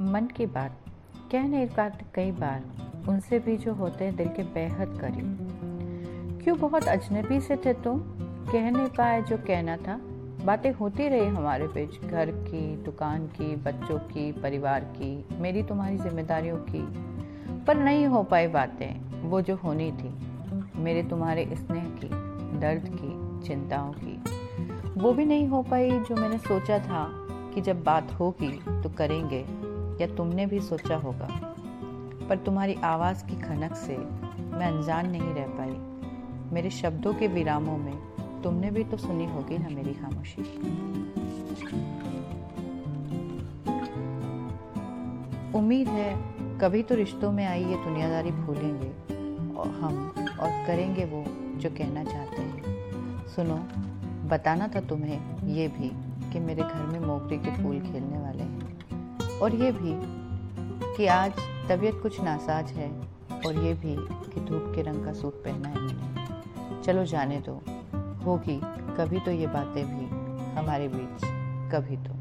मन की बात। कह नहीं पाते कई बार, उनसे भी जो होते हैं, दिल के बेहद करीब। क्यों बहुत अजनबी से थे तुम? कह नहीं पाए जो कहना था। बातें होती रही हमारे बीच, घर की, दुकान की, बच्चों की, परिवार की, मेरी तुम्हारी जिम्मेदारियों की। पर नहीं हो पाई बातें, वो जो होनी थी, मेरे तुम्हारे स्नेह की, दर्द की, चिंताओं की। वो भी नहीं हो पाई जो मैंने सोचा था कि जब बात होगी तो करेंगे। या तुमने भी सोचा होगा, पर तुम्हारी आवाज़ की खनक से मैं अनजान नहीं रह पाई। मेरे शब्दों के विरामों में तुमने भी तो सुनी होगी ना मेरी खामोशी। उम्मीद है कभी तो रिश्तों में आई ये दुनियादारी भूलेंगे, और हम और करेंगे वो जो कहना चाहते हैं। सुनो, बताना था तुम्हें ये भी कि मेरे घर में मोगरे के फूल खेलने वाले हैं। और ये भी कि आज तबीयत कुछ नासाज है और ये भी कि धूप के रंग का सूट पहना है मैंने। चलो जाने दो। होगी कभी तो ये बातें भी, हमारे बीच कभी तो।